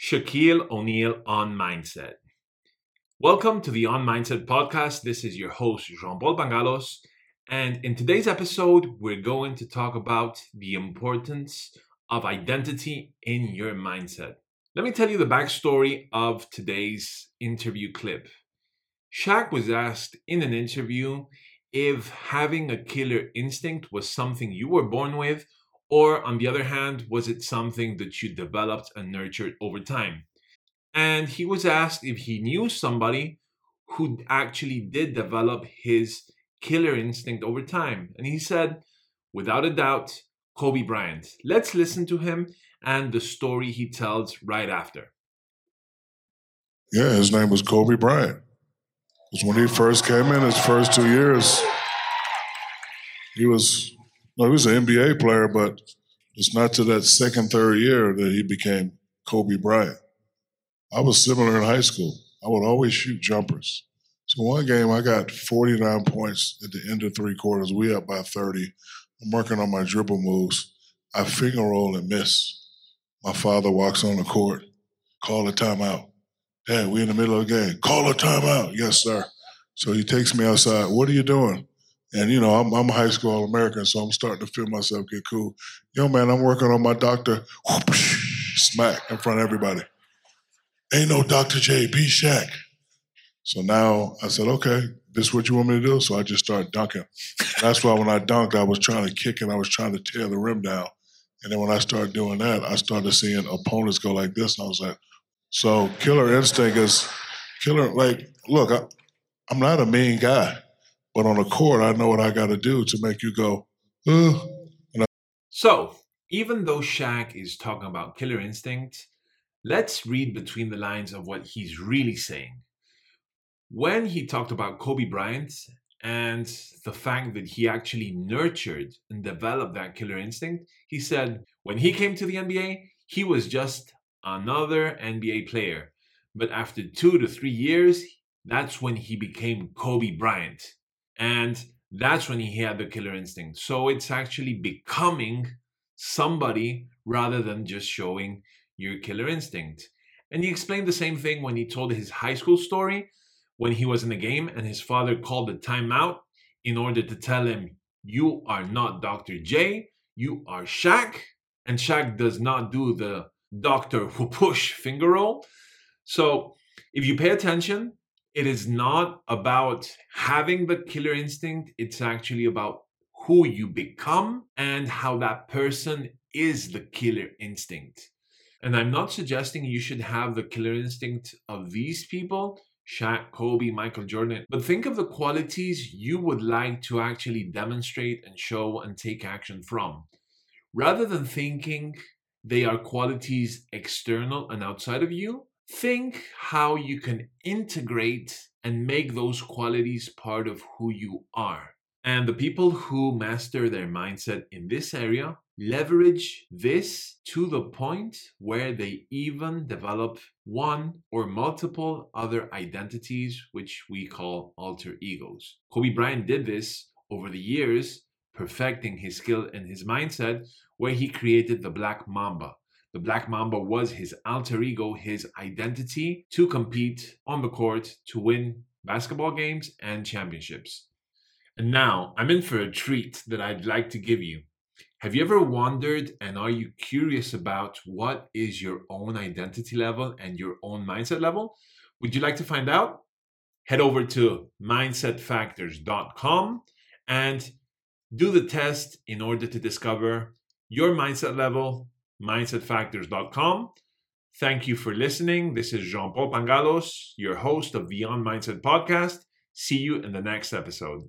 Shaquille O'Neal on Mindset. Welcome to the On Mindset podcast. This is your host, Jean Paul Pangalos. And in today's episode, we're going to talk about the importance of identity in your mindset. Let me tell you the backstory of today's interview clip. Shaq was asked in an interview if having a killer instinct was something you were born with, or on the other hand, was it something that you developed and nurtured over time? And he was asked if he knew somebody who actually did develop his killer instinct over time. And he said, without a doubt, Kobe Bryant. Let's listen to him and the story he tells right after. Yeah, his name was Kobe Bryant. Because when he first came in, his first two years, he was no, he was an NBA player, but it's not to that second, third year that he became Kobe Bryant. I was similar in high school. I would always shoot jumpers. So one game I got 49 points at the end of three quarters. We up by 30. I'm working on my dribble moves. I finger roll and miss. My father walks on the court, call a timeout. Dad, we in the middle of the game. Call a timeout. Yes, sir. So he takes me outside. What are you doing? And you know, I'm, I'm a high school All American, so I'm starting to feel myself get cool. Yo, man, I'm working on my doctor. Smack in front of everybody. Ain't no Dr. J, be Shaq. So now I said, okay, this is what you want me to do? So I just started dunking. that's why when I dunked, I was trying to kick and I was trying to tear the rim down. And then when I started doing that, I started seeing opponents go like this, and I was like, so killer instinct is killer. Like, look, I, I'm not a mean guy, but on the court, I know what I got to do to make you go, uh. I- so, even though Shaq is talking about killer instinct, let's read between the lines of what he's really saying. When he talked about Kobe Bryant and the fact that he actually nurtured and developed that killer instinct, he said when he came to the NBA, he was just another NBA player. But after two to three years, that's when he became Kobe Bryant. And that's when he had the killer instinct. So it's actually becoming somebody rather than just showing your killer instinct. And he explained the same thing when he told his high school story when he was in the game and his father called the timeout in order to tell him, You are not Dr. J, you are Shaq. And Shaq does not do the doctor who push finger roll. So if you pay attention, it is not about having the killer instinct, it's actually about who you become and how that person is the killer instinct. And I'm not suggesting you should have the killer instinct of these people, Shaq, Kobe, Michael Jordan, but think of the qualities you would like to actually demonstrate and show and take action from. Rather than thinking they are qualities external and outside of you, think how you can integrate and make those qualities part of who you are. And the people who master their mindset in this area leverage this to the point where they even develop one or multiple other identities, which we call alter egos. Kobe Bryant did this over the years, perfecting his skill and his mindset, where he created the Black Mamba. The Black Mamba was his alter ego, his identity to compete on the court to win basketball games and championships. And now I'm in for a treat that I'd like to give you. Have you ever wondered and are you curious about what is your own identity level and your own mindset level? Would you like to find out? Head over to mindsetfactors.com and do the test in order to discover your mindset level, mindsetfactors.com. Thank you for listening. This is Jean Paul Pangalos, your host of Beyond Mindset podcast. See you in the next episode.